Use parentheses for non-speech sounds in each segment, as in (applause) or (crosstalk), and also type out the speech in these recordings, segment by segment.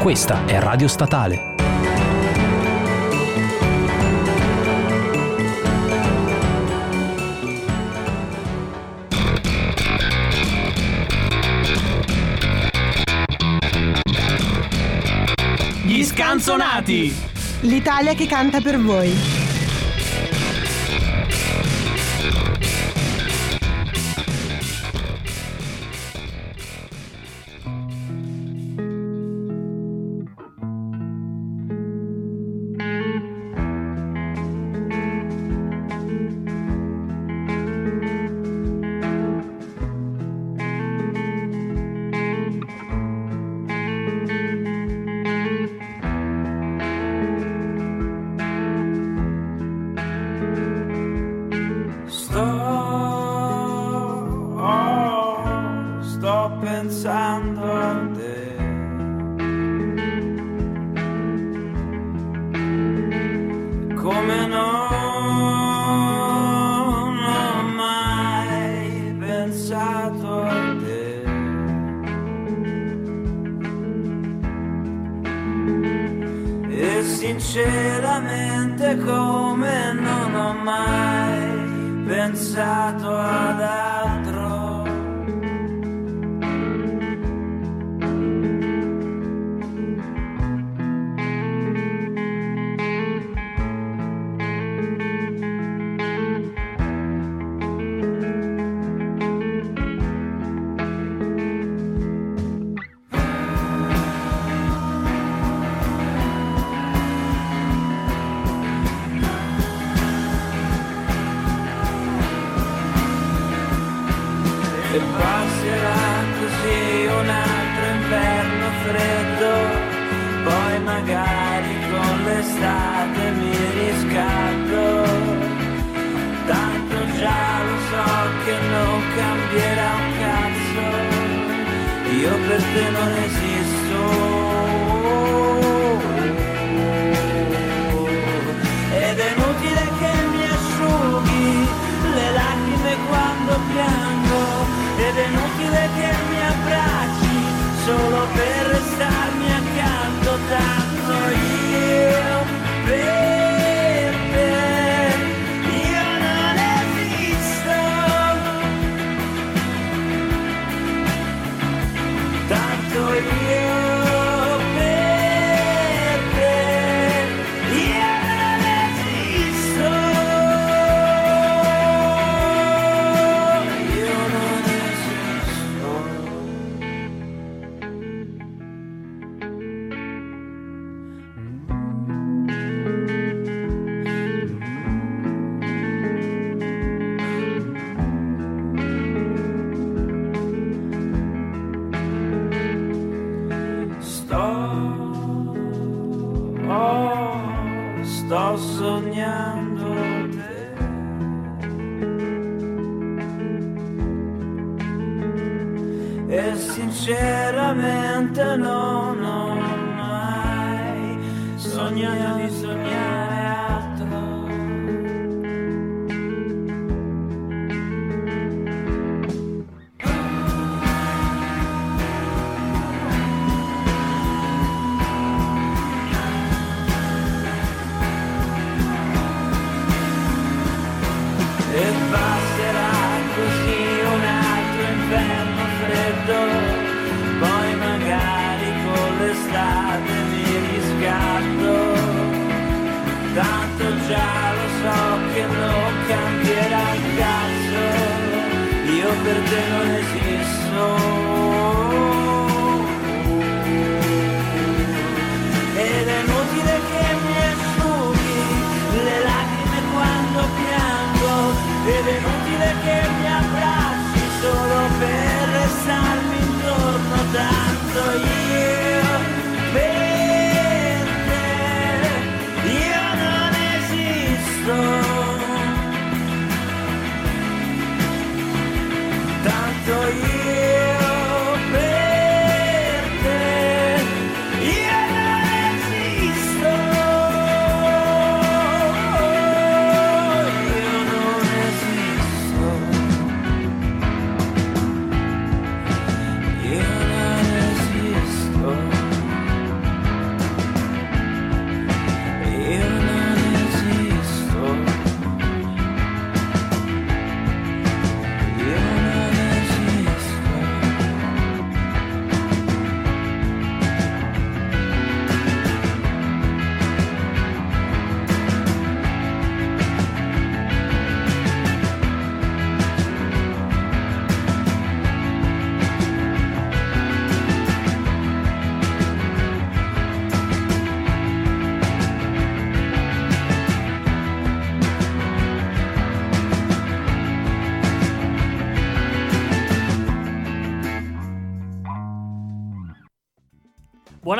Questa è Radio Statale. Gli scanzonati! L'Italia che canta per voi.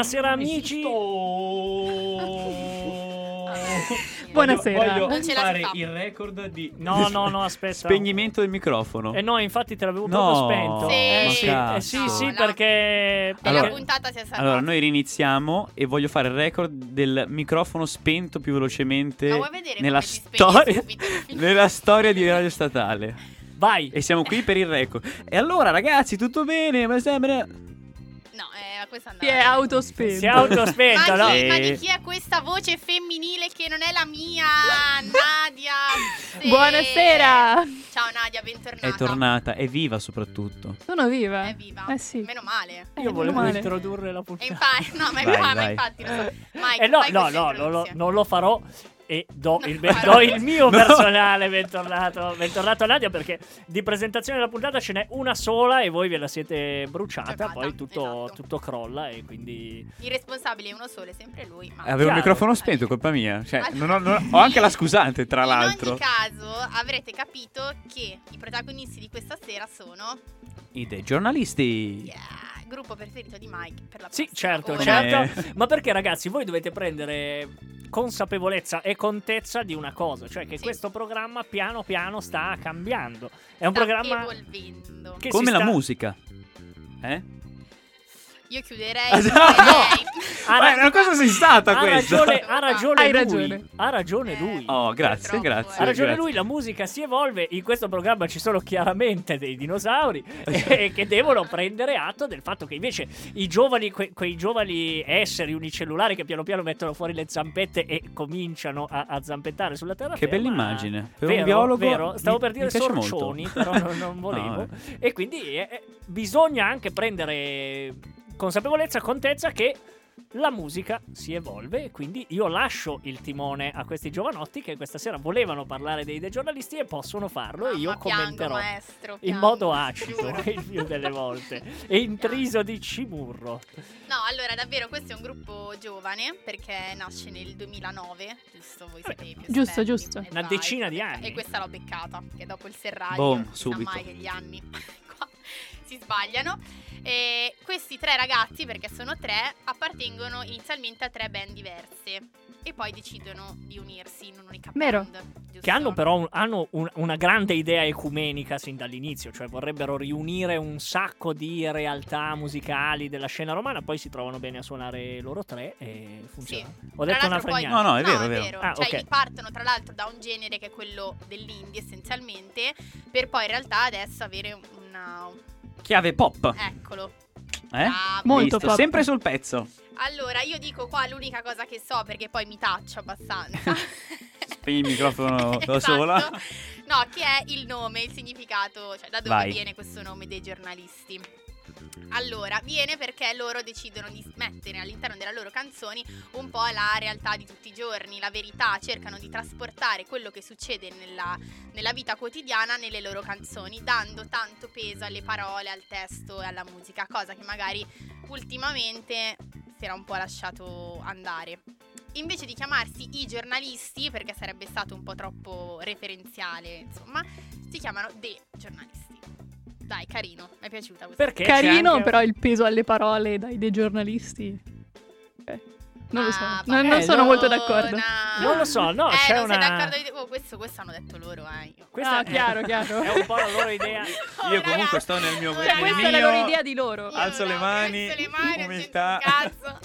Buonasera amici. (laughs) Buonasera. Voglio, voglio Non ce la fare fa. il record di No, (laughs) no, no, aspetta. spegnimento del microfono. Eh no, infatti te l'avevo No. proprio spento. Sì. Eh sì, eh sì, sì, No, no. perché, E Allora- la puntata si è salvata. Allora, noi riniziamo e voglio fare il record del microfono spento più velocemente Ma vuoi vedere nella come ti spegni storia subito (laughs) nella storia di Radio Statale. vai. E siamo qui per il record. E allora, ragazzi, tutto bene? Ma sembra No, eh, questa Si è andava. autospento. Si è autospento, Ma, no? chi, ma di chi è questa voce femminile che non è la mia? (laughs) Nadia. Sì. Buonasera. Ciao Nadia, bentornata. è tornata, è viva soprattutto. Sono viva. È viva. Eh sì. Meno male. Eh, Io meno volevo male. introdurre la E puntata. infatti, no, ma, Vai, ma vai. infatti lo so. Mike, Eh no, no, no, introduzione. non lo farò e do il, (laughs) do il mio No. personale bentornato, bentornato a Nadia perché di presentazione della puntata ce n'è una sola e voi ve la siete bruciata, Giocata, poi tutto, esatto. tutto crolla e quindi... Il responsabile è uno solo, è sempre lui. Ma... Avevo il microfono spento, colpa mia. Cioè, non ho, non ho- ho anche la scusante, tra (laughs) In l'altro. ogni caso, avrete capito che i protagonisti di questa sera sono I dei giornalisti. yeah, gruppo preferito di Mike per la Sì, certo, ora. certo. Eh. Ma perché ragazzi, voi dovete prendere consapevolezza e contezza di una cosa, cioè che Sì. questo programma piano piano sta cambiando. È un Sta programma evolvendo. che Come si la sta- musica. Eh? Io chiuderei. Ah. Ha Ma è una cosa sensata ha questa. ragione, ha ragione Hai lui. ragione. Ha ragione lui. Oh, grazie, Purtroppo, grazie. Ha ragione grazie. lui, la musica si evolve. In questo programma ci sono chiaramente dei dinosauri (laughs) eh, (laughs) che devono prendere atto del fatto che invece i giovani, que- quei giovani esseri unicellulari che piano piano mettono fuori le zampette e cominciano a, a zampettare sulla terra. Che bella immagine. Per un biologo Vero, stavo mi- per dire piace molto. sorcioni, però non, non (laughs) volevo. No, E quindi eh, eh, bisogna anche prendere consapevolezza, contezza che la musica si evolve e quindi io lascio il timone a questi giovanotti che questa sera volevano parlare dei, dei giornalisti e possono farlo e io Mamma, piango, commenterò maestro, in piango, modo acido il più delle volte (laughs) e intriso di cimurro. No, allora davvero questo è un gruppo giovane perché nasce nel 2009, giusto? Voi siete più Giusto, esperti. giusto. E Una vai, decina di anni. E questa l'ho beccata, che dopo il serraglio Boom, non subito. mai che gli anni si sbagliano. E questi tre ragazzi, perché sono tre, appartengono inizialmente a tre band diverse e poi decidono di unirsi in un'unica Vero. band. giusto? Che hanno però un- hanno un- una grande idea ecumenica sin dall'inizio, cioè vorrebbero riunire un sacco di realtà musicali della scena romana, poi si trovano bene a suonare loro tre e funziona. Ho Tra detto una l'altro poi- fregnata. No, no, è vero, è vero. Ah, cioè, ok. partono tra l'altro da un genere che è quello dell'indie essenzialmente, per poi in realtà adesso avere una... Chiave pop. Eccolo. Eh? Molto Visto, pop. Sempre sul pezzo. Allora, io dico qua l'unica cosa che so perché poi mi taccio abbastanza. (laughs) Spegni il microfono (laughs) da Esatto. sola. No, che è il nome, il significato, cioè da dove Vai. viene questo nome dei giornalisti. Allora, viene perché loro decidono di mettere all'interno delle loro canzoni un po' la realtà di tutti i giorni, la verità, cercano di trasportare quello che succede nella, nella vita quotidiana nelle loro canzoni, dando tanto peso alle parole, al testo e alla musica, cosa che magari ultimamente si era un po' lasciato andare. Invece di chiamarsi i giornalisti, perché sarebbe stato un po' troppo referenziale, insomma, si chiamano dei giornalisti. Dai, carino, mi è piaciuta questa. Perché Carino, anche- però il peso alle parole dai dei giornalisti. Eh, non lo so. Ah, non, non sono no, molto d'accordo. Non lo so, no, eh, c'è non una... sei d'accordo di... Oh, questo, questo hanno detto loro, eh. Io. Questa Ah, è- chiaro, chiaro. È un po' la loro idea. (laughs) Oh, Io comunque ragazzi, sto nel mio- Cioè, nel questa mio- è la loro idea di loro. Io Alzo le no, mani, alzo le mani, umiltà. cazzo.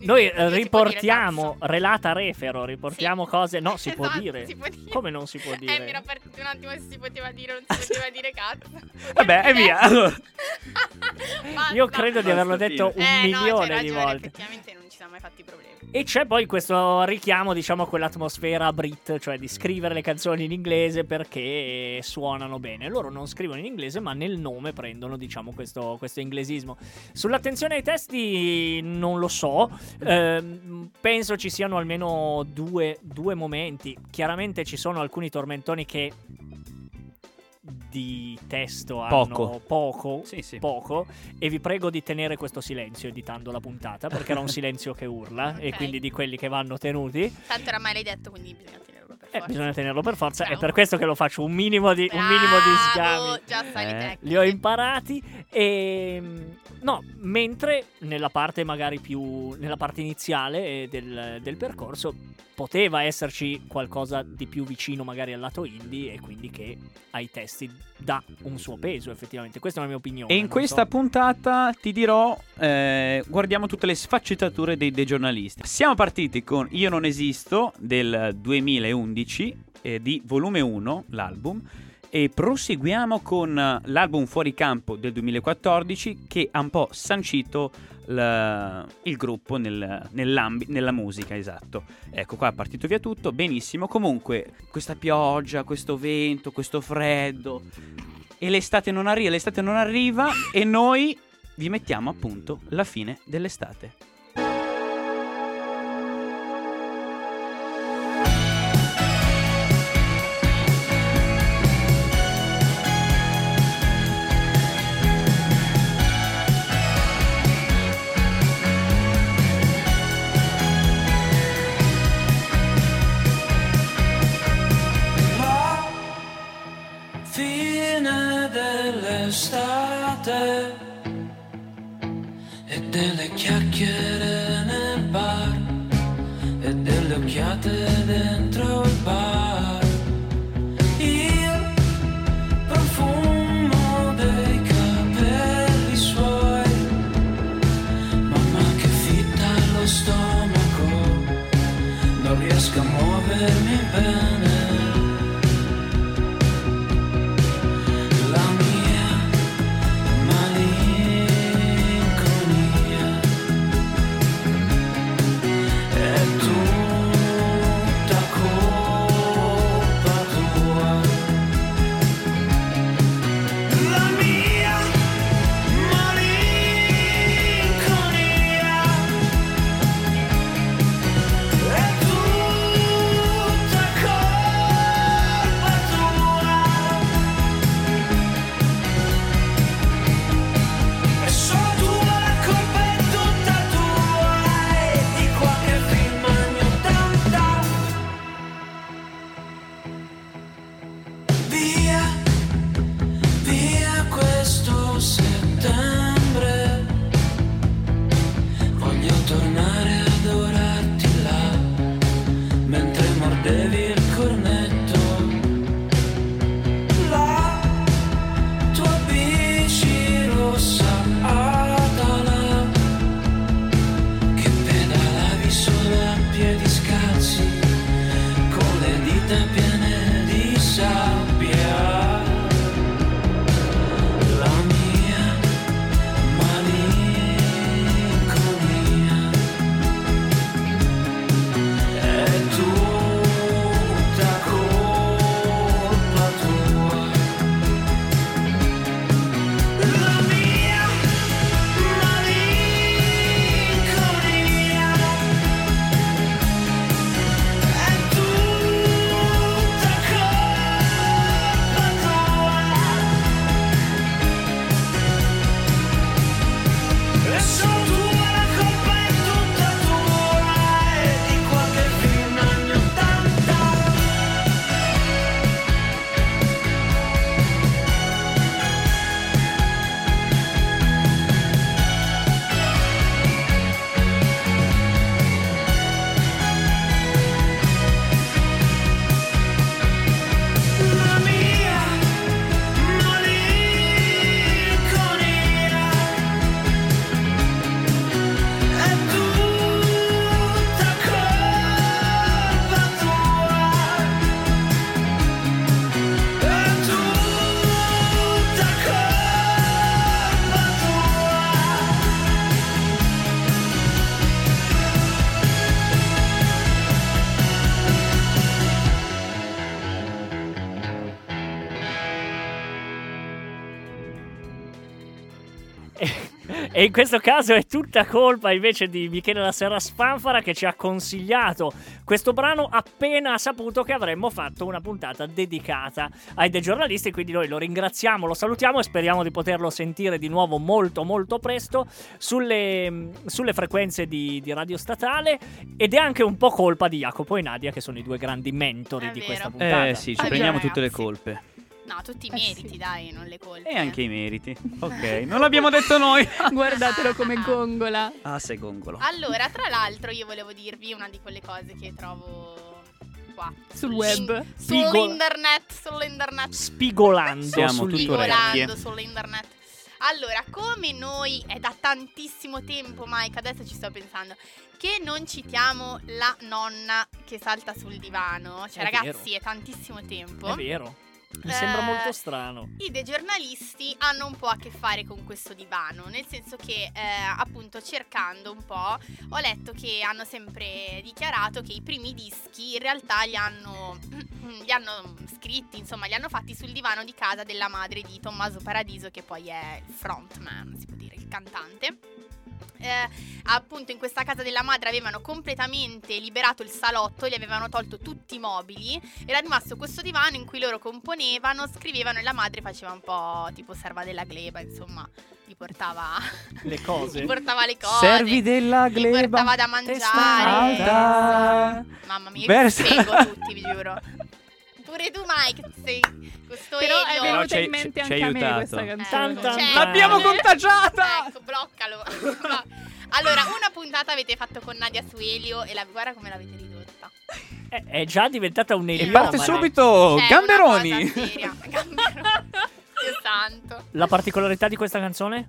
Noi eh, può dire riportiamo, relata refero, riportiamo Sì. cose... No, si può Esatto, dire. si può dire. Come non si può Eh, mi era dire? partito un attimo se si poteva dire o non si (laughs) poteva dire cazzo. Vabbè, e via. Io credo di averlo detto un Eh, no, milione c'hai di ragione, volte. Effettivamente non ci siamo mai fatti problemi. E c'è poi questo richiamo, diciamo, a quell'atmosfera Brit, cioè di scrivere le canzoni in inglese perché suonano bene. Loro non scrivono in inglese, ma nel nome prendono, diciamo, questo, questo inglesismo. Sull'attenzione ai testi non lo so. Ehm, penso ci siano almeno due, due momenti. Chiaramente ci sono alcuni tormentoni che di testo hanno Poco. poco, Sì, sì. poco e vi prego di tenere questo silenzio editando la puntata perché era un (laughs) silenzio che urla e Ok. quindi di quelli che vanno tenuti Tanto oramai l'hai detto, quindi bisogna eh, forza. bisogna tenerlo per forza è Bravo. per questo che lo faccio un minimo di, un minimo di Bravo, sgami Già sai Eh, li ho imparati e No, mentre nella parte magari più. nella parte iniziale eh, del, del percorso poteva esserci qualcosa di più vicino magari al lato indie e quindi che ai testi dà un suo peso effettivamente. Questa è la mia opinione. E in questa so. puntata ti dirò, eh, guardiamo tutte le sfaccettature dei, dei giornalisti. Siamo partiti con Io non esisto del 2011 eh, di volume 1, l'album. E proseguiamo con eh, l'album Fuori Campo del 2014 che ha un po' sancito l- il gruppo nel- nella musica, esatto. Ecco qua è partito via tutto, benissimo. Comunque questa pioggia, questo vento, questo freddo e l'estate non arriva, l'estate non arriva e noi vi mettiamo appunto la fine dell'estate. In questo caso è tutta colpa invece di Michele La Serra Spanfara che ci ha consigliato questo brano appena ha saputo che avremmo fatto una puntata dedicata ai dei giornalisti. Quindi noi lo ringraziamo, lo salutiamo e speriamo di poterlo sentire di nuovo molto molto presto sulle, sulle frequenze di, di Radio Statale. Ed è anche un po' colpa di Jacopo e Nadia che sono i due grandi mentori È di vero. questa puntata. Eh sì, ci Ah, prendiamo già, tutte le colpe. No, tutti i Eh, meriti, sì. dai, non le colpe. E anche i meriti. Ok, non l'abbiamo detto noi. (laughs) Guardatelo come gongola. Ah, sei gongolo. Allora, tra l'altro, io volevo dirvi una di quelle cose che trovo qua. Sul web. Sull'internet, sull'internet. Spigolando Siamo Spigolando sull'internet. Allora, come noi è da tantissimo tempo, Mike, adesso ci sto pensando, che non citiamo la nonna che salta sul divano. Cioè, È ragazzi, vero. è tantissimo tempo. È vero. Mi sembra Eh, molto strano. I dei giornalisti hanno un po' a che fare con questo divano, nel senso che eh, appunto cercando un po' ho letto che hanno sempre dichiarato che i primi dischi in realtà li hanno, (clears throat) li hanno scritti, insomma li hanno fatti sul divano di casa della madre di Tommaso Paradiso che poi è il frontman, si può dire, il cantante. Eh, appunto in questa casa della madre avevano completamente liberato il salotto, gli avevano tolto tutti i mobili era rimasto questo divano in cui loro componevano, scrivevano e la madre faceva un po' tipo serva della gleba, insomma, gli portava, Le cose. (laughs) gli portava le cose. Servi della gli gleba. portava da mangiare. Mamma mia, io Verso- vi spiego tutti, vi giuro. (laughs) Pure tu, Mike, sei questo Però è Elio. Però venuta hai- in mente anche a me questa Eh, canzone. Tan, tan, Cioè, L'abbiamo Eh. contagiata! Ecco, bloccalo. (laughs) allora, una puntata avete fatto con Nadia su Elio e la, guarda come l'avete ridotta. È, è già diventata un E elioma. parte subito Cioè, una Gamberoni. (laughs) Gamberoni. Santo. La particolarità di questa canzone?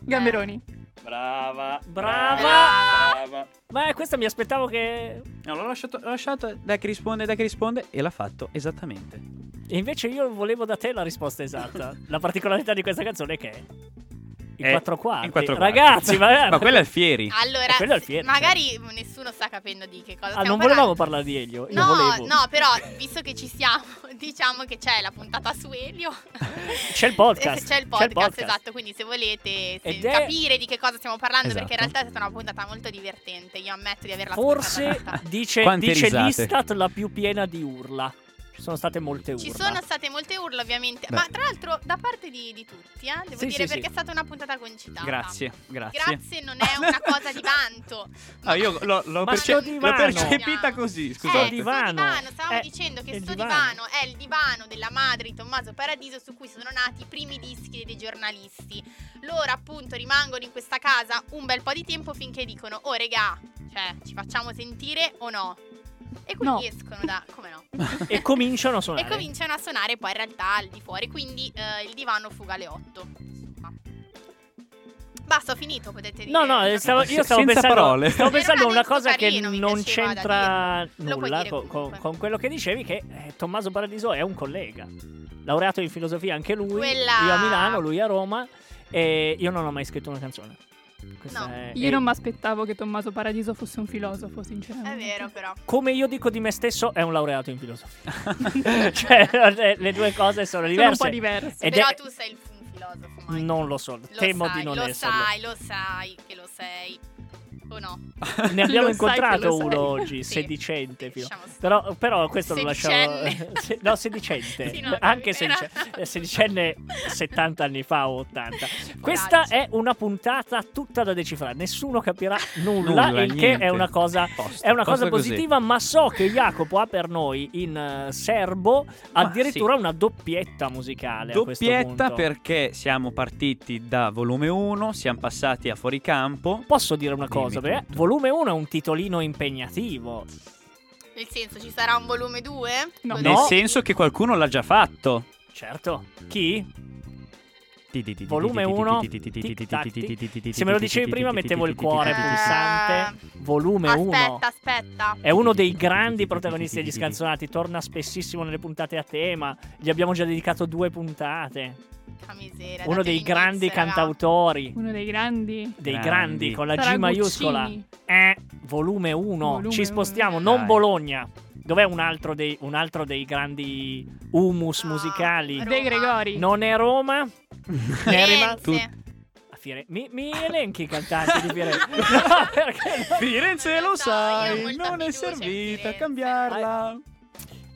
Gamberoni. Brava. Brava. Brava. Beh, questa mi aspettavo che. No, l'ho lasciato, l'ho lasciato da che risponde, da che risponde e l'ha fatto esattamente. E invece io volevo da te la risposta esatta. (laughs) la particolarità di questa canzone è che. In È quattro quarti. in quattro quarti. Ragazzi, ma, Ma quello è il Fieri. Allora, E quello è il Fiat, magari nessuno sta capendo di che cosa Ah, non parlando. volevamo parlare di Elio. Io No, volevo. no, però visto che ci siamo, (laughs) diciamo che c'è la puntata su Elio. (laughs) C'è il podcast. (laughs) C'è il podcast, esatto. Quindi se volete se- è- capire di che cosa stiamo parlando, perché in Esatto. realtà è stata una puntata molto divertente. Io ammetto di averla Forse dice, dice l'Istat la più piena di urla. Sono state molte urla. Ci sono state molte urla, ovviamente. Beh. Ma tra l'altro, da parte di, di tutti, eh, devo Sì, dire, sì, perché sì. è stata una puntata concitata. Grazie, grazie. Grazie, non è una cosa di vanto. (laughs) Ah, io l'ho, l'ho Ma perce- divano. l'ho percepita così, Eh, scusate. Sto divano. sto stavamo Eh, dicendo che sto divano. divano. è il divano della madre di Tommaso Paradiso su cui sono nati i primi dischi dei giornalisti. Loro appunto rimangono in questa casa un bel po' di tempo finché dicono "Oh regà, cioè ci facciamo sentire o no?" E quindi No. escono da come no? (laughs) E cominciano a suonare. E cominciano a suonare poi in realtà al di fuori, quindi eh, il divano fuga alle 8. Insomma. Basta, ho finito, potete dire. No, no, stavo- io stavo Senza pensando, parole. stavo pensando a una cosa che carino, mi non c'entra nulla con, con quello che dicevi, che eh, Tommaso Paradiso è un collega. Laureato in filosofia anche lui, Quella- io a Milano, lui a Roma, e io non ho mai scritto una canzone. Questa No. è- Io non mi aspettavo che Tommaso Paradiso fosse un filosofo, sinceramente. È vero, però. Come io dico di me stesso, è un laureato in filosofia. (laughs) (laughs) cioè, le, le due cose sono Sono un diverse. po' diverse. Ed però è- tu sei il un filosofo, Mike. Non lo so, Lo temo sai, di non lo esserlo. sai, lo sai che lo sei. O no? (laughs) Ne (laughs) abbiamo incontrato lo sai. uno oggi, Sì. sedicente. Lasciamo stare. Però, però questo lo lasciamo. Sedicenne. (laughs) No, sedicente. Sì, no, Anche eh, sedicenne 70 anni fa o 80. Questa Coraggio. è una puntata tutta da decifrare. Nessuno capirà nulla, Nulla, il che niente. è una cosa, Posto, è una cosa posto così. positiva. Ma so che Jacopo ha per noi in eh, serbo addirittura sì. una doppietta musicale. Doppietta punto. perché siamo partiti da volume 1, siamo passati a fuoricampo. Posso dire una Dimmi cosa? Perché tutto. volume 1 è un titolino impegnativo. Nel senso, ci sarà un volume 2? No. Nel senso che qualcuno l'ha già fatto. Certo. Chi? Volume 1, Se me lo dicevi prima mettevo il cuore Eh, pulsante. Volume 1. Aspetta, aspetta. È uno dei grandi protagonisti degli scanzonati. Torna spessissimo nelle puntate a tema. Gli abbiamo già dedicato due puntate. Porca miseria, Uno dei grandi cantautori. Uno dei grandi. Dei Grandi. grandi con la G Sarà maiuscola. Guccini. Eh, volume 1. Volume Ci spostiamo, uno. non Dai. Bologna. Dov'è un altro dei, un altro dei grandi humus Ah, musicali? Roma. De Gregori. Non è Roma? Ne è rimasto. Mi, mi elenchi i cantanti di Firenze? (laughs) no, perché no? Firenze lo sai, non è servita a cambiarla.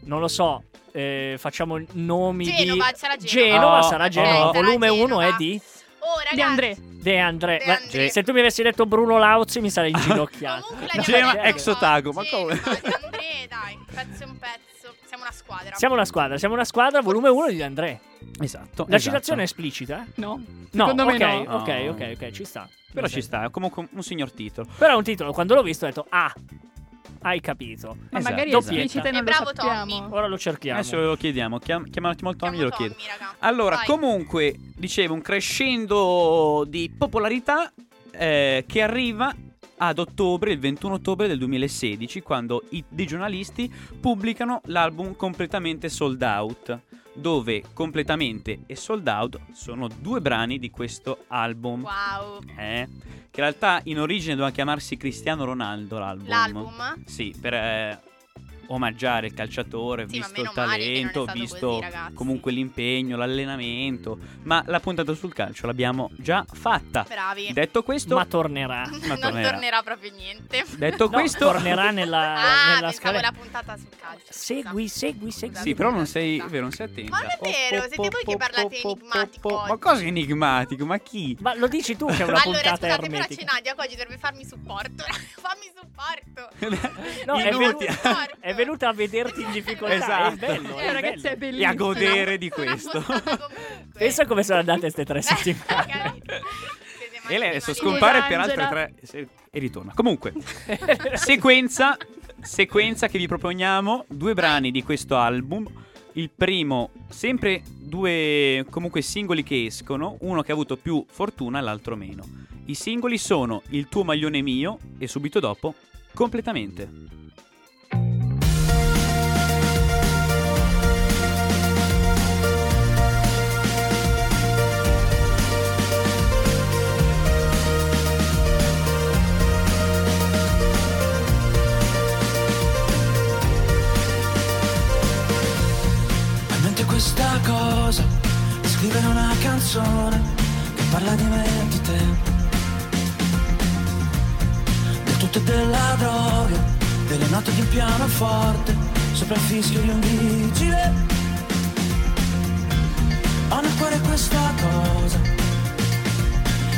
Non lo so. Eh, facciamo nomi Genova, di sarà Genova. Genova, Oh, sarà oh, Genova. oh. Volume Sarà 1 Genova. è di Oh, ragazzi. De André. De André. De Beh, André. Se tu mi avessi detto Bruno Lauzi mi sarei (laughs) inginocchiato. Comunque Genova ex. Otago, ma come? De (laughs) André, dai, pezzo è un pezzo. Siamo una squadra. Siamo una squadra, siamo una squadra, volume 1 di André. Esatto. La esatto. citazione è esplicita? No. No, Secondo me ok, no. ok, ok, ok, ci sta. Però ci sta, è comunque un signor titolo. Però è un titolo, quando l'ho visto ho detto, ah, hai capito. Ma Esatto. magari è Doppietta. esplicita e non lo bravo sappiamo. Tommy. Ora lo cerchiamo. Adesso lo chiediamo, chiam- chiama un attimo il Tommy, Chiamo glielo chiedo. Tommy, raga. Allora, Vai. comunque, dicevo, un crescendo di popolarità eh, che arriva ad ottobre, il 21 ottobre del 2016, quando i, dei giornalisti pubblicano l'album completamente sold out, dove completamente e sold out sono due brani di questo album. Wow. Eh, che in realtà in origine doveva chiamarsi Cristiano Ronaldo l'album. L'album? Sì, per eh, omaggiare il calciatore, Sì, ma visto il talento, visto così, comunque l'impegno, l'allenamento. Ma la puntata sul calcio l'abbiamo già fatta. Bravi. Detto questo, Ma tornerà. (laughs) non tornerà. tornerà. proprio niente. detto No, questo, tornerà nella, (laughs) ah, nella scala. la puntata sul calcio. Segui, segui, segui. Sì, però non sei, vero, non sei attenta. Ma non è vero, siete voi che parlate enigmatico Ma cosa enigmatico? Ma chi? Ma lo dici tu che è una allora, puntata scusate, però ermetica. c'è Nadia che oggi dovrebbe farmi supporto. (laughs) fammi supporto. No, è, venuta, è venuta a vederti in difficoltà. Esatto. È bello. Eh, è ragazzi, bello. è E bellissimo. a godere di questo. Pensa come sono andate queste tre Eh, settimane. E lei adesso scompare per altre tre se- e ritorna. Comunque, (laughs) sequenza, sequenza che vi proponiamo, due brani di questo album. Il primo, sempre due comunque singoli che escono, uno che ha avuto più fortuna e l'altro meno. I singoli sono Il tuo maglione mio e subito dopo Completamente. Cosa scrivere una canzone che parla di me e di te. Del tutto e della droga delle note di un pianoforte sopra il fischio di un vigile. Ho nel cuore questa cosa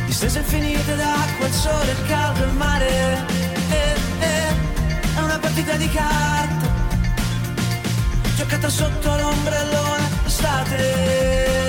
distese infinite d'acqua il sole il caldo il mare. Eh, eh, è una partita di carte giocata sotto l'ombrellone d'estate.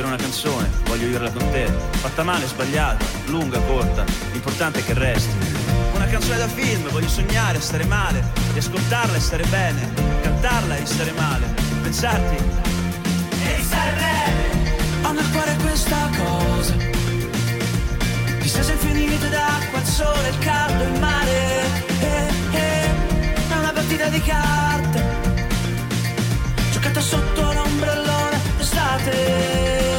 Vivere una canzone, voglio viverla con te. Fatta male, sbagliata, lunga, corta. L'importante è che resti. Una canzone da film, voglio sognare, stare male. Riascoltarla e stare bene. Cantarla e stare male. Pensarti e stare bene. Ho nel cuore questa cosa Distese infinite d'acqua, il sole, il caldo, il mare eh, eh, È una partita di carte Giocata sotto l'ombrellone d'estate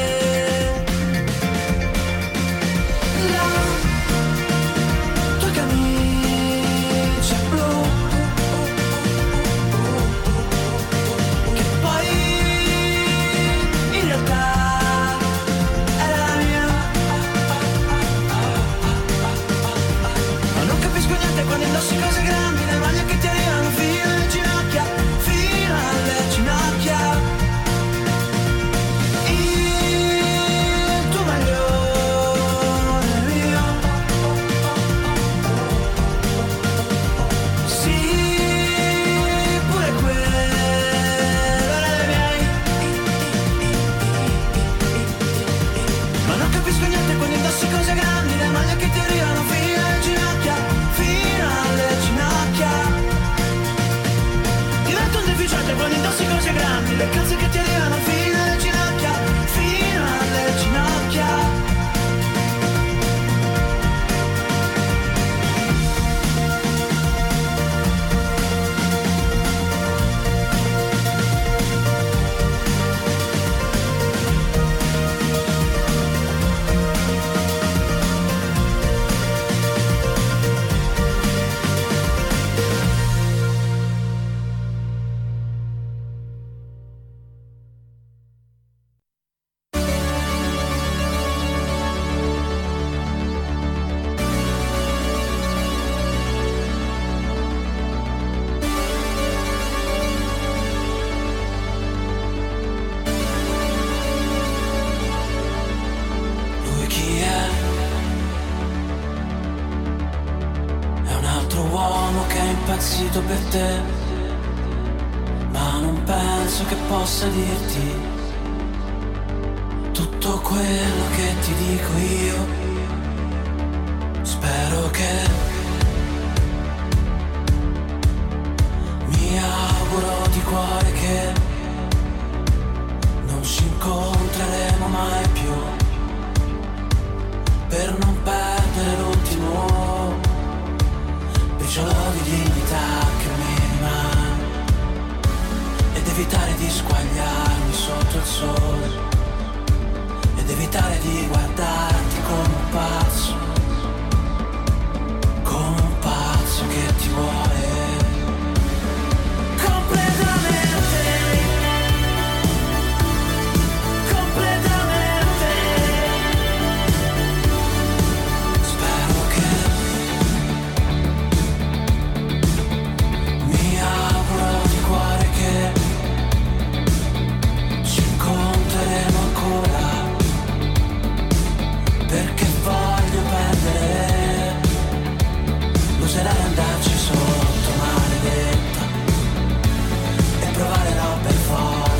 dirti tutto quello che ti dico io. Spero che mi auguro di cuore che non ci incontreremo mai più per non perdere l'ultimo briciolo di dignità evitare di squagliarmi sotto il sole. Ed evitare di guardarti come un pazzo. Come un pazzo che ti vuole fall.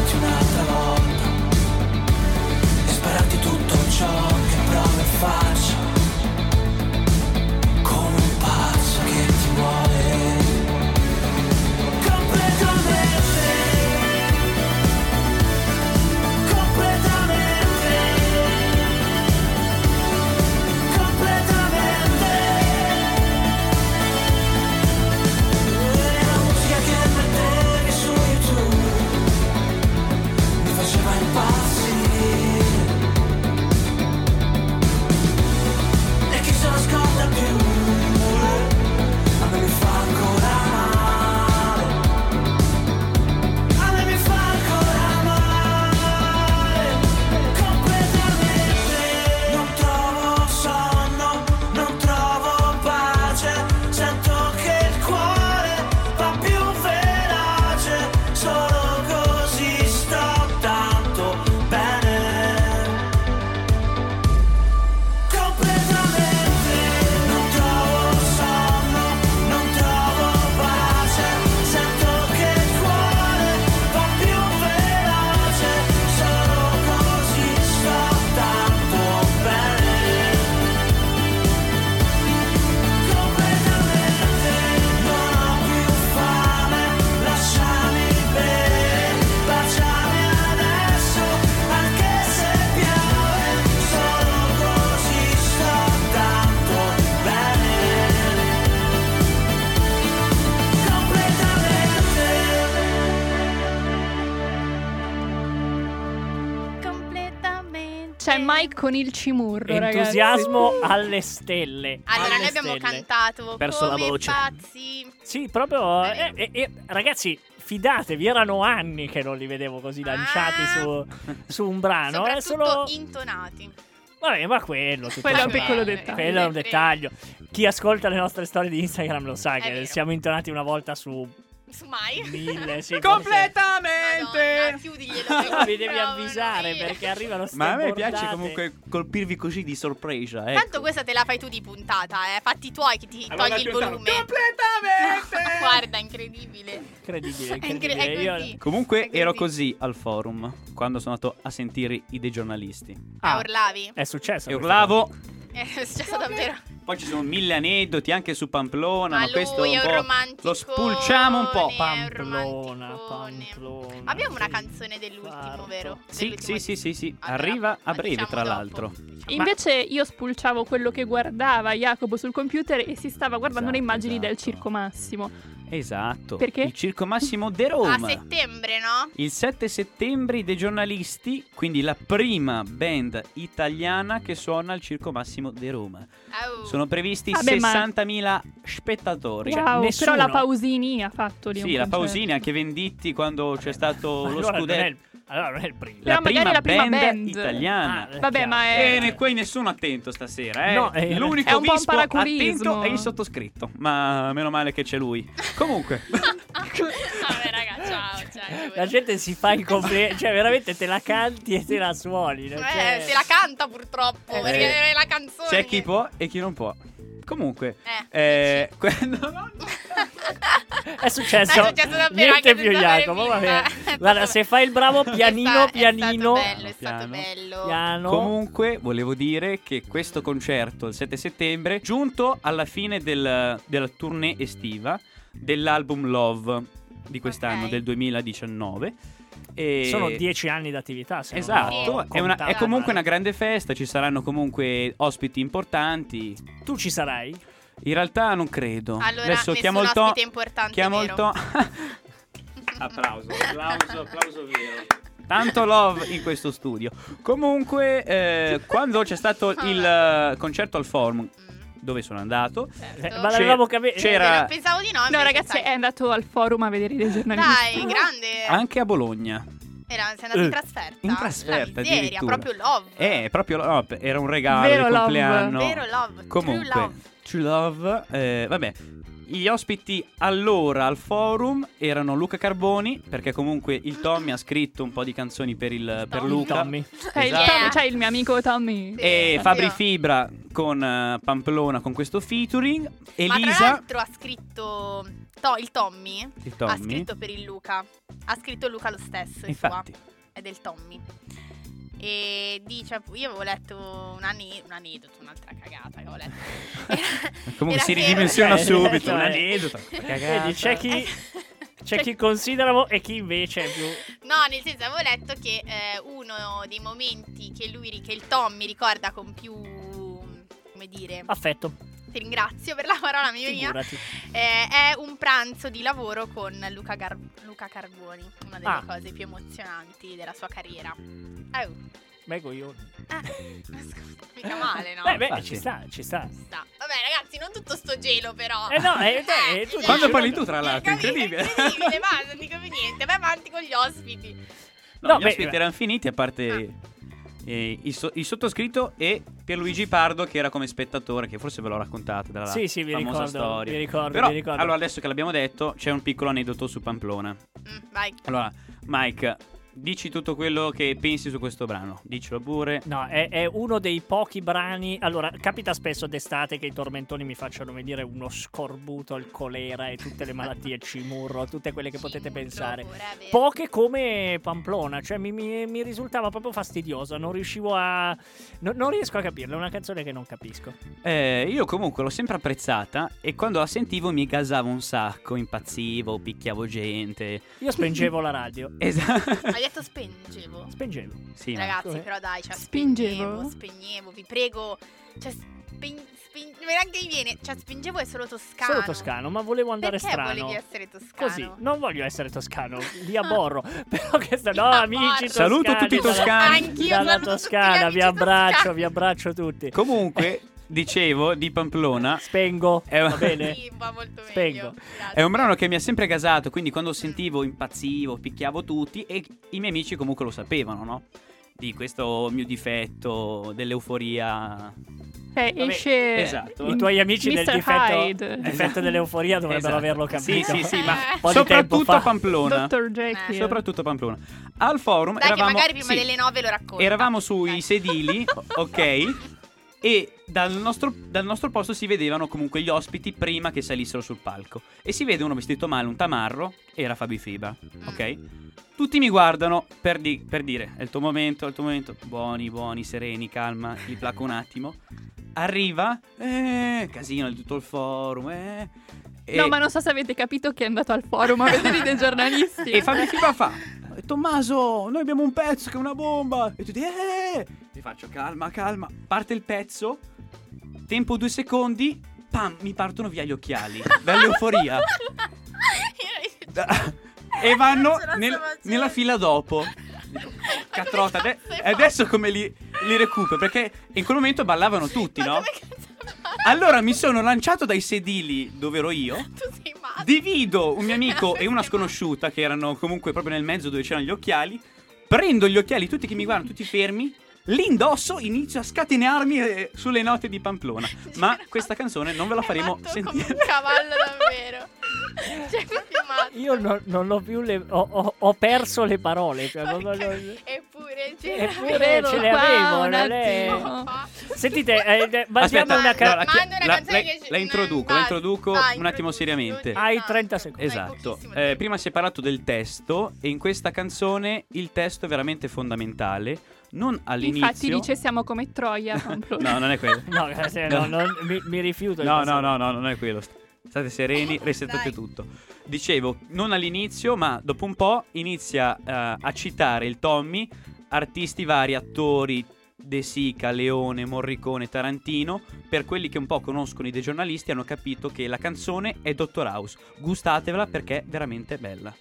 Con il cimurro, ragazzi. Entusiasmo alle stelle. Allora, alle noi abbiamo stelle. cantato Perso la come voce. pazzi. Sì, proprio. Eh, eh, eh, ragazzi, fidatevi, erano anni che non li vedevo così lanciati Ah. su, su un brano. È Soprattutto solo. intonati. Vabbè, ma quello. tutto Quello è un piccolo dettaglio. Quello è un dettaglio. Chi ascolta le nostre storie di Instagram lo sa È che vero. siamo intonati una volta su Su mai. mille. Sì, (laughs) forse- Madonna, Completamente! chiudiglielo. (laughs) Mi devi avvisare perché arrivano ste Ma a me piace bordate. comunque colpirvi così di sorpresa. Ecco. Tanto questa te la fai tu di puntata, eh. Fatti tuoi che ti Allora togli il volume. Completamente! (laughs) Guarda, incredibile. Incredibile, È incre- incredibile. è Io- così. Comunque È ero così. al forum quando sono andato a sentire i dei giornalisti. Ah, Ah, urlavi? È successo. E urlavo. (laughs) È successo davvero. Poi ci sono mille aneddoti anche su Pamplona, Ma ma questo lui è è un un po'. Lo spulciamo un po'. Pamplona. Pamplona. Abbiamo una canzone dell'ultimo, vero? Sì, Dell'ultimo sì, sì, sì, sì. Arriva a breve, diciamo tra dopo. l'altro. Invece io spulciavo quello che guardava Jacopo sul computer e si stava guardando le Esatto, immagini del esatto. Circo Massimo. Esatto. Perché? Il Circo Massimo de A Roma. settembre, no? Il 7 settembre i dei giornalisti, quindi la prima band italiana che suona al Circo Massimo de Roma. Au. Sono previsti Vabbè, ma- 60.000 spettatori. Cioè, wow, nessuno- però la Pausini ha fatto lì un Sì, la concerto. Pausini, anche Venditti quando c'è stato Ma lo allora scudetto. Allora non è il primo. Però La magari prima, la prima band, band. italiana. Ah, Vabbè, ma è- E ne- qui nessuno attento stasera, eh. No, eh, L'unico è un po' un vispo attento è il sottoscritto. Ma meno male che c'è lui. Comunque, (laughs) Vabbè, raga, ciao, (laughs) ciao. La gente si fa il compleanno, cioè veramente te la canti e te la suoni. Eh, c'è- se la canta purtroppo, Eh, perché è la canzone. c'è chi può e chi non può. Comunque, Eh, eh, que- no, no. È successo, È successo davvero niente più Jacopo. va bene. (laughs) Guarda, se fai il bravo pianino, (laughs) È pianino, È stato bello, è stato Piano. bello. piano. Comunque, volevo dire che questo concerto il 7 settembre, giunto alla fine del- della tournée estiva dell'album Love di quest'anno, Ok. del 2019. E... Sono dieci anni d'attività. se Esatto, è, una- è comunque una grande festa, ci saranno comunque ospiti importanti. Tu ci sarai? In realtà non credo. Allora, Adesso chiamo il to. importante, Chiamo il to. (laughs) applauso, applauso, applauso vero. Tanto love in questo studio. Comunque, eh, (laughs) quando c'è stato il eh, concerto al Forum, Mm, dove sono andato, Eh, Certo. ma l'avevamo capito. c'era- Pensavo di no. No, ragazzi, sai. è andato al forum a vedere i giornalisti. Dai, grande. anche a Bologna. Era, sei andato in Eh, trasferta. in trasferta, La miseria, addirittura. proprio love. Eh, proprio no, era un regalo Vero di love. compleanno. Vero love. Comunque, True love. True Love, eh, vabbè. Gli ospiti allora al forum erano Luca Carboni, perché comunque il Tommy ha scritto un po' di canzoni per, il, per Tommy. Luca. Tommy. Cioè, il, Esatto. Tom- cioè, il mio amico Tommy. Sì, E Fabri Fibra con eh, Pamplona con questo featuring. Ma tra Elisa. l'altro ha scritto to- il Tommy. Il Ha Tommy. scritto per il Luca. Ha scritto Luca lo stesso. è Infatti. sua. È del Tommy. E dice, io avevo letto un, ane- un aneddoto, un'altra cagata che avevo letto. (laughs) Comunque Era si che- ridimensiona Eh, subito. cioè- un aneddoto. (laughs) Vedi, c'è chi, (laughs) c'è chi considera e chi invece è più. No, nel senso avevo letto che eh, uno dei momenti che lui, che il Tommy ricorda con più, come dire, Affetto, ti ringrazio per la parola mi veniva, figurati. eh, è un pranzo di lavoro con Luca, Gar- Luca Carboni, una delle Ah. cose più emozionanti della sua carriera. Eh, uh, Beh, coglioni. eh, scusa, mica male, no? Beh, beh, ci sta, ci sta. Sta. Vabbè ragazzi, non tutto sto gelo però. Eh no, eh, dai, tu cioè, Quando parli tu, tra l'altro, incredibile. Incredibile, basta, non dico più niente. Vai avanti con gli ospiti. No, No, gli beh, ospiti beh. erano finiti, a parte eh, il, so- il sottoscritto e Pierluigi Pardo, che era come spettatore, che forse ve l'ho raccontato della Sì, sì, vi famosa ricordo, storia. vi ricordo, Però, vi ricordo. allora, adesso che l'abbiamo detto, c'è un piccolo aneddoto su Pamplona. Mm, vai. Allora, Mike, dici tutto quello che pensi su questo brano. Dicelo pure. No, è, è uno dei pochi brani. Allora, capita spesso d'estate che i tormentoni mi facciano venire uno scorbuto, il colera e tutte le malattie, il cimurro, tutte quelle che potete Cimurro pensare. è vero. Poche come Pamplona, cioè mi, mi- mi risultava proprio fastidiosa, non riuscivo a... no- non riesco a capirla, è una canzone che non capisco. Eh, io comunque l'ho sempre apprezzata e quando la sentivo mi gasavo un sacco, impazzivo, picchiavo gente. Io spengevo la radio, Esatto. Hai detto spengevo. spengevo. Sì, Ragazzi, però dai, cioè, Spingevo? spegnevo, spegnevo, vi prego. Cioè, spen- spen- neanche mi viene. Cioè, spingevo è solo toscano. Solo toscano, ma volevo andare Perché strano. volevi essere toscano? Così, non voglio essere toscano, li aborro. (laughs) Però che sta... No, (laughs) amici toscani. Saluto tutti i dalla- toscani. Anch'io Dalla Toscana, vi abbraccio, toscani. vi abbraccio tutti. Comunque, (laughs) dicevo di Pamplona. Spengo, Eh, va bene? Sì, va molto meglio. Spengo. Grazie. È un brano che mi ha sempre gasato, quindi quando sentivo impazzivo, picchiavo tutti e i miei amici comunque lo sapevano, no? Di questo mio difetto, dell'euforia. Cioè, Vabbè, esce. esatto. I tuoi amici del Mr. difetto, Hyde. difetto dell'euforia dovrebbero Esatto. averlo Sì, capito. sì, sì, ma Eh. Un soprattutto Pamplona. Eh. Soprattutto a Pamplona. Al forum Dai, eravamo che magari prima sì, delle nove lo racconto. Eravamo sui sedili, (laughs) ok? E dal nostro, dal nostro posto si vedevano comunque gli ospiti prima che salissero sul palco. E si vede uno vestito male, un tamarro, era Fabi Fibra, ok? Tutti mi guardano per, di- per dire, è il tuo momento, è il tuo momento. Buoni, buoni, sereni, calma, li placo un attimo. Arriva, eh, casino di tutto il forum, eh. E, No, ma non so se avete capito che è andato al forum a vedere dei giornalisti. e Fabi Fibra fa, Tommaso, noi abbiamo un pezzo che è una bomba. E tu dici, eh. Ti faccio calma, calma. Parte il pezzo, tempo due secondi, pam, mi partono via gli occhiali. Dall'euforia. Da- e vanno nel- nella fila dopo. Catrota, ade- e adesso come li, li recupero? Perché in quel momento ballavano tutti, no? Allora mi sono lanciato dai sedili dove ero io. Tu sei. Divido un mio amico e una sconosciuta che erano comunque proprio nel mezzo dove c'erano gli occhiali. Prendo gli occhiali, tutti che mi guardano, tutti fermi. Li indosso, inizio a scatenarmi eh, sulle note di Pamplona. (laughs) Ma questa canzone non ve la È faremo come sentire. un cavallo davvero. (laughs) Cioè. Io non, non ho più le. Ho, ho- ho perso le parole. Cioè, non- non- Eppure ce Eppure ce le avevo, un attimo. Sentite, eh, mandiamo Aspetta, una no, ca- la, Manda una la- canzone la- che- la introduco, la introduco vai, un attimo seriamente. Hai No. 30 secondi. Esatto. Eh, prima si è parlato del testo e in questa canzone il testo è veramente fondamentale. Non all'inizio. Infatti dice siamo come Troia. (laughs) No, non è quello. (laughs) No, grazie, no, non- mi, mi rifiuto. di No, no, no, no, non è quello. State sereni, (laughs) resettate tutto. Dicevo, non all'inizio, ma dopo un po' inizia eh, a citare il Tommy artisti vari, attori, De Sica, Leone, Morricone, Tarantino. Per quelli che un po' conoscono i dei giornalisti hanno capito che la canzone è Dottor House. Gustatevela perché è veramente bella.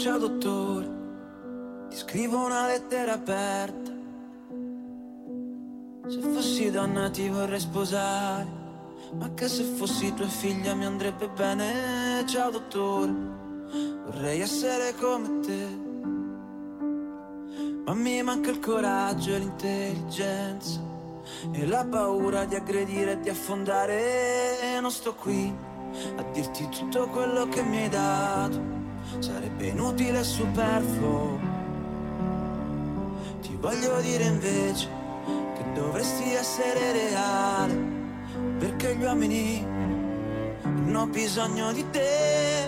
Ciao dottore, ti scrivo una lettera aperta. Se fossi donna ti vorrei sposare, ma che se fossi tua figlia mi andrebbe bene. Ciao dottore, vorrei essere come te. Ma mi manca il coraggio e l'intelligenza e la paura di aggredire e di affondare. Non sto qui a dirti tutto quello che mi hai dato sarebbe inutile e superfluo. Ti voglio dire invece che dovresti essere reale, perché gli uomini hanno bisogno di te.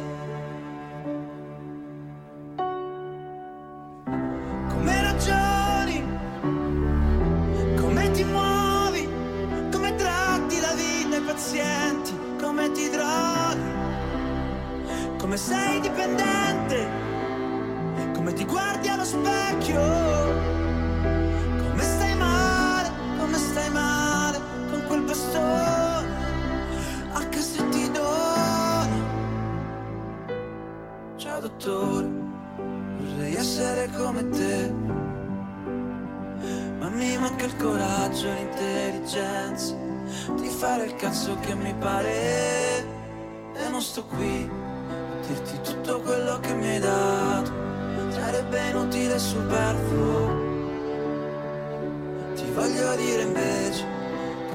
Voglio dire invece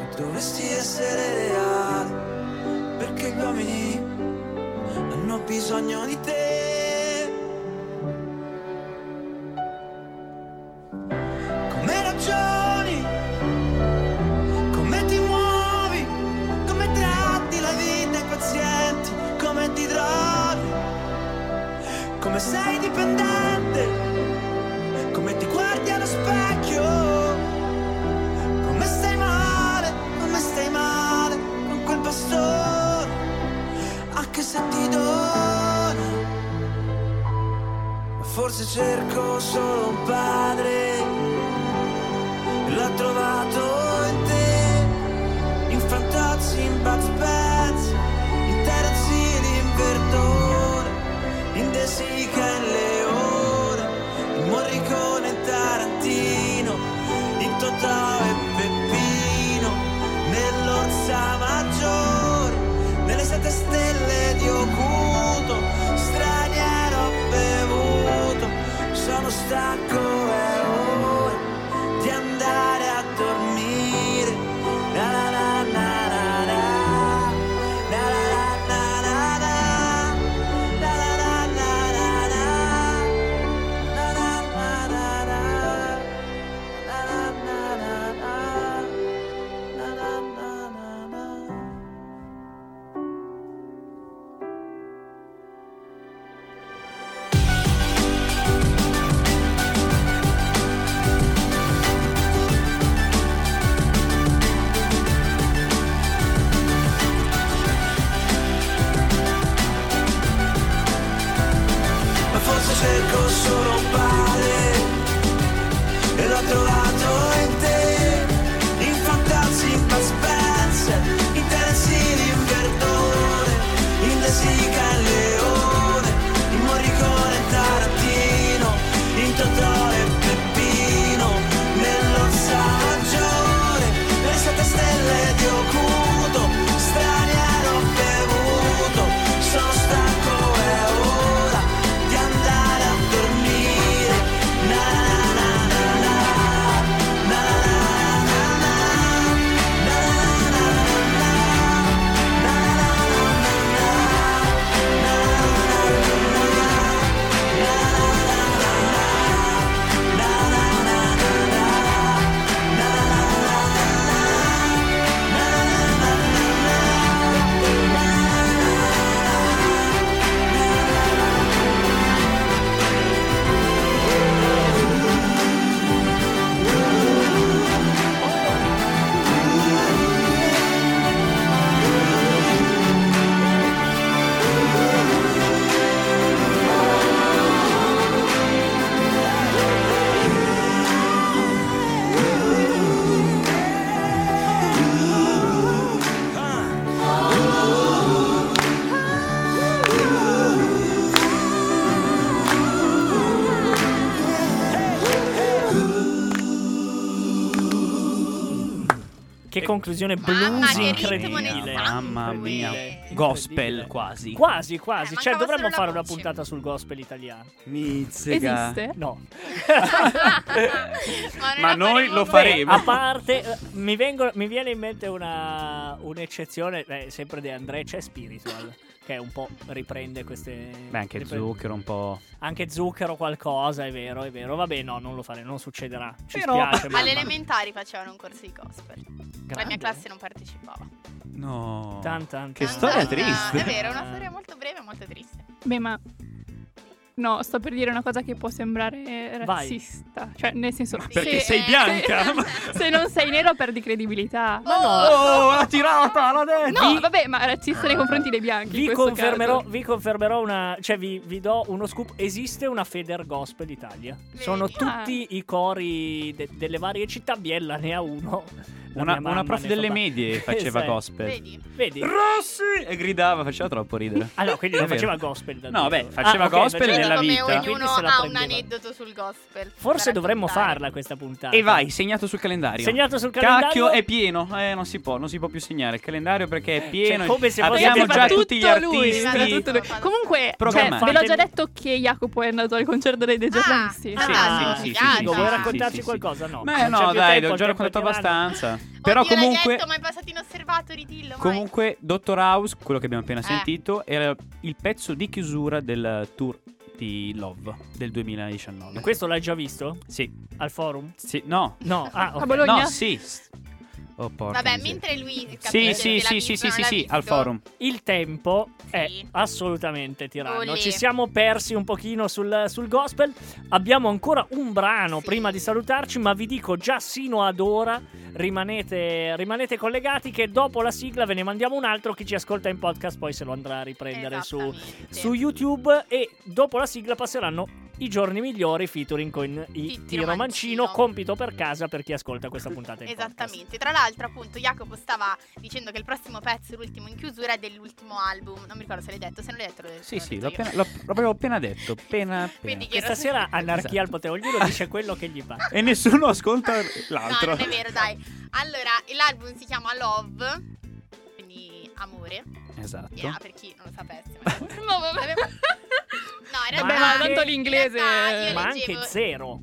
che dovresti essere reale, perché gli uomini hanno bisogno di te. Forse cerco solo un padre, conclusione Mamma, blues ritmo incredibile. Mamma mia. Gospel quasi. Quasi, quasi. Eh, cioè, dovremmo fare una puntata sul gospel italiano. Mizzega. Esiste? No. (laughs) Ma la noi lo faremo. A parte, eh, mi, vengo- mi viene in mente una, un'eccezione, eh, sempre di Andrea, c'è Spiritual, che un po' riprende queste... Beh, anche riprende- zucchero un po'. Anche zucchero qualcosa, è vero, è vero. Vabbè, no, non lo fare, non succederà. Ci Però- spiace, (laughs) ma... Alle elementari facevano un corso di gospel. La Grande. mia classe non partecipava. No. Tan, tan, Che storia triste. È vero, una storia molto breve e molto triste. Beh, ma. No, sto per dire una cosa che può sembrare Vai. razzista. Cioè, nel senso. Perché se- sei bianca. Se, (laughs) se non sei nero perdi credibilità. Ma no, Oh, l'ha tirata, l'ha detto. No, vabbè, ma razzista nei confronti dei bianchi. vi confermerò, caso. vi confermerò una. Cioè, vi, vi do uno scoop. Esiste una Feder Gospel Italia. Sono Vedi? tutti i cori de- delle varie città. Biella ne ha uno. La Una, una prof delle fa medie (laughs) faceva Sì. gospel. Vedi? Vedi? Rossi! E gridava, faceva troppo ridere. Ah, no, quindi non faceva gospel. da No, beh, faceva Ah, ok, gospel faceva- vita. come Quindi ognuno ha un prendeva. aneddoto sul gospel. Forse dovremmo farla questa puntata. E vai, segnato sul calendario. Segnato sul calendario. Cacchio è pieno, eh, non si può, non si può più segnare il calendario perché è pieno. Cioè, come se Abbiamo già tutto tutti gli lui, artisti. tutto lui. Comunque, cioè, ve l'ho già detto che Jacopo è andato al concerto dei, dei Ah, giornalisti. ah, Sì, Ah, sì, sì, Vuoi raccontarci qualcosa? No. Beh, no, dai, l'ho il già raccontato abbastanza. Però comunque detto, ma è passato inosservato, ridillo. Comunque, Dottor House, quello che abbiamo appena Eh. sentito, era il pezzo di chiusura del tour di Love del 2019. Questo l'hai già visto? Sì, Al forum? sì, no. No. (laughs) Ah, ok. A Bologna? No, sì. Oh, porca Vabbè, miseria. mentre lui Sì, sì, sì, sì, sì, sì, sì, al forum. Il tempo è Sì. assolutamente tiranno. Olè. Ci siamo persi un pochino sul, sul gospel. Abbiamo ancora un brano Sì. prima di salutarci, ma vi dico già sino ad ora rimanete, rimanete collegati che dopo la sigla ve ne mandiamo un altro. Chi ci ascolta in podcast poi se lo andrà a riprendere su, Esattamente. su YouTube e dopo la sigla passeranno i giorni migliori featuring con i Tiro Tiro Mancino, Mancino. compito per casa per chi ascolta questa puntata in podcast. Esattamente. Tra l'altro, appunto, Jacopo stava dicendo che il prossimo pezzo, l'ultimo in chiusura, è dell'ultimo album. Non mi ricordo se l'hai detto. Se non l'hai detto, l'ho detto. Sì, l'ho sì, detto l'ho appena, l'ho- l'avevo appena detto. Appena, appena. Quindi che Questa sera anarchia al potere, ognuno dice quello che gli pare. E nessuno ascolta (laughs) No, l'altro. non è vero, dai. Allora, l'album si chiama Love. Amore. Esatto. Yeah, per chi non lo sapesse. (laughs) No, vabbè. No, in Ma realtà. ma anche- tanto l'inglese. in realtà Ma leggevo- anche zero.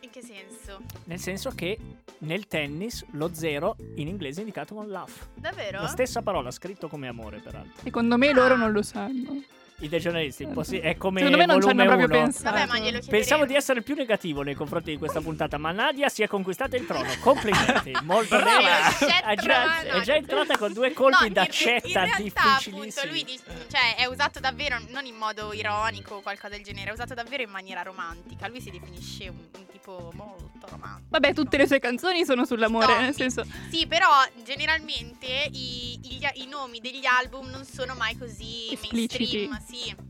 In che senso? Nel senso che nel tennis lo zero in inglese è indicato con love. Davvero? La stessa parola, scritto come amore, peraltro. Secondo me loro non lo sanno. I dei giornalisti, impossi- è come Secondo me non ci volume hanno proprio uno. pensato. Vabbè, ma glielo chiederemo. Pensavo di essere più negativo nei confronti di questa puntata, ma Nadia si è conquistata il trono. Complimenti, (laughs) molto Brava! bene. È già, è già entrata con due colpi No, da in- realtà, difficilissimi. appunto, lui cioè, è usato davvero non in modo ironico o qualcosa del genere, è usato davvero in maniera romantica. Lui si definisce un, un tipo molto romantico. Vabbè, tutte le sue canzoni sono sull'amore, No, nel senso. Sì, però generalmente i, i- i nomi degli album non sono mai così Espliciti. mainstream, sì.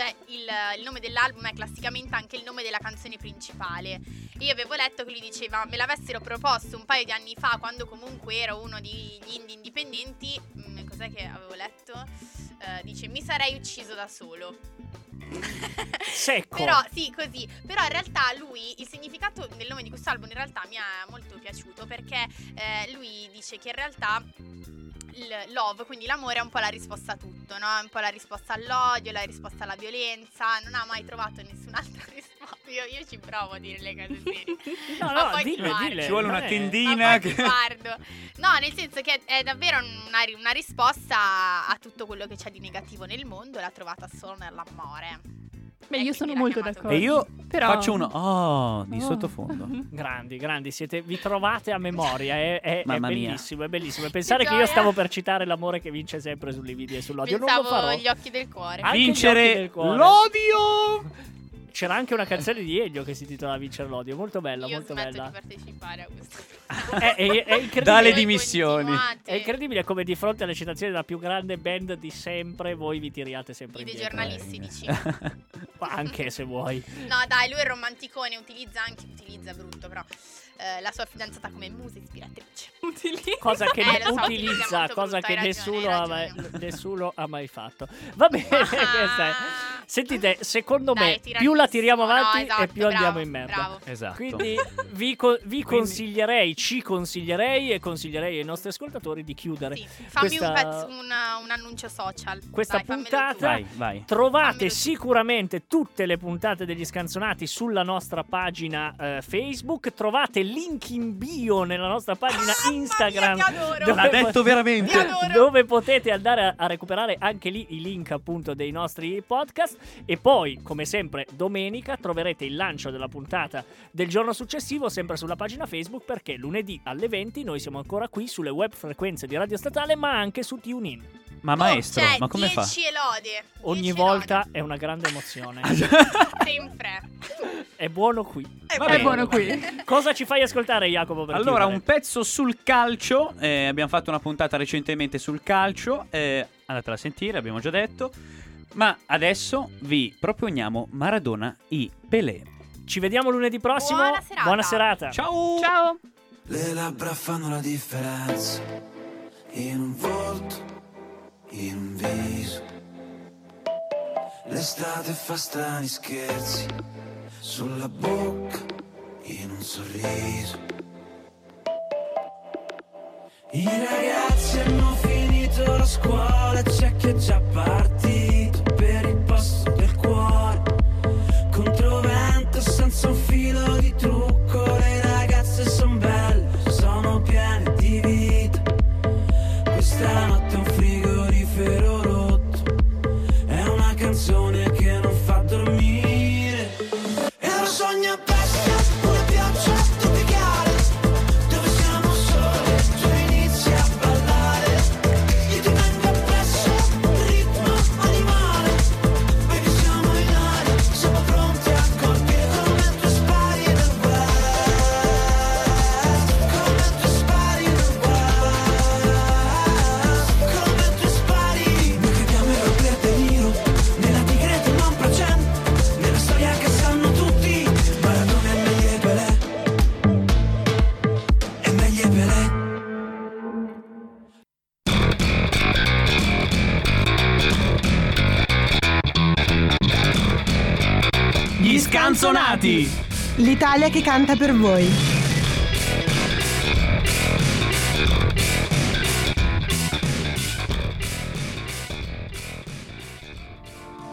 Cioè, il, il nome dell'album è classicamente anche il nome della canzone principale. E io avevo letto che lui diceva: Me l'avessero proposto un paio di anni fa, quando comunque ero uno degli indie indipendenti. mm, cos'è che avevo letto? Eh, dice: Mi sarei ucciso da solo. (laughs) Secco. Però sì, così. Però in realtà lui, il significato del nome di questo album in realtà mi è molto piaciuto perché eh, lui dice che in realtà il love, quindi l'amore è un po' la risposta a tutto, no? È un po' la risposta all'odio, la risposta alla violenza, non ha mai trovato nessun'altra (laughs) risposta. Io, io ci provo a dire le cose serie. (laughs) No, Ma no, poi dille, dille. Ci vuole una è- tendina. Ma poi che- ti guardo. No, nel senso che è davvero una, una risposta a tutto quello che c'è di negativo nel mondo e l'ha trovata solo nell'amore. Beh, io sono molto d'accordo. E io Però- faccio uno oh di Oh. sottofondo. (laughs) Grandi, grandi, siete, vi trovate a memoria, è, è- è mia. bellissimo, è bellissimo. E pensare Che che io stavo per citare l'amore che vince sempre sulle video e sull'odio, non lo Pensavo farò. gli occhi del cuore. Anche Vincere del cuore. l'odio. C'era anche una canzone di Elio che si intitola Vincere l'odio, molto bella, Io molto bella. di partecipare a questo. (laughs) È, è- è incredibile. Dalle dimissioni. È incredibile come di fronte alle citazioni della più grande band di sempre voi vi tiriate sempre I dei indietro. giornalisti, dici. (laughs) Anche se vuoi. No, dai, lui è romanticone, utilizza anche. Utilizza brutto, però. Eh, la sua fidanzata come musa ispiratrice. (laughs) Utilizza. Cosa che Eh, so, utilizza, cosa brutto, che ragione, nessuno, ha mai, nessuno ha mai fatto. Va bene, (laughs) è. Sentite, secondo Dai, me, più la tiriamo No, avanti esatto, e più andiamo bravo, in merda. bravo. Esatto. (laughs) Quindi vi, co- vi consiglierei, ci consiglierei e consiglierei ai nostri ascoltatori di chiudere Sì, fammi questa, un, pezzo, una- un annuncio social. questa tu. puntata. Vai, vai. Trovate sicuramente tutte le puntate degli scanzonati sulla nostra pagina eh, Facebook. Trovate link in bio nella nostra pagina Instagram. Mamma mia, dove L'ha po- detto veramente. Dove potete andare a, a recuperare anche lì i link appunto dei nostri podcast e poi come sempre domenica troverete il lancio della puntata del giorno successivo sempre sulla pagina Facebook perché lunedì alle 20 noi siamo ancora qui sulle web frequenze di Radio Statale ma anche su TuneIn Ma maestro, Oh, cioè, ma come fa? 10 elode. ogni 10 volta è una grande emozione. (laughs) Sempre. è buono qui È bene. buono qui. cosa ci fai ascoltare Jacopo per Allora, chiudere? un pezzo sul calcio. eh, abbiamo fatto una puntata recentemente sul calcio. eh, andatela a sentire, abbiamo già detto. Ma adesso vi proponiamo Maradona i Pelé. ci vediamo lunedì prossimo Buona serata. Buona serata. Ciao! Ciao. Le labbra fanno la differenza in un volto, in viso. L'estate fa strani scherzi sulla bocca, in un sorriso. I ragazzi hanno finito la scuola, c'è chi è già partito Scanzonati! L'Italia che canta per voi.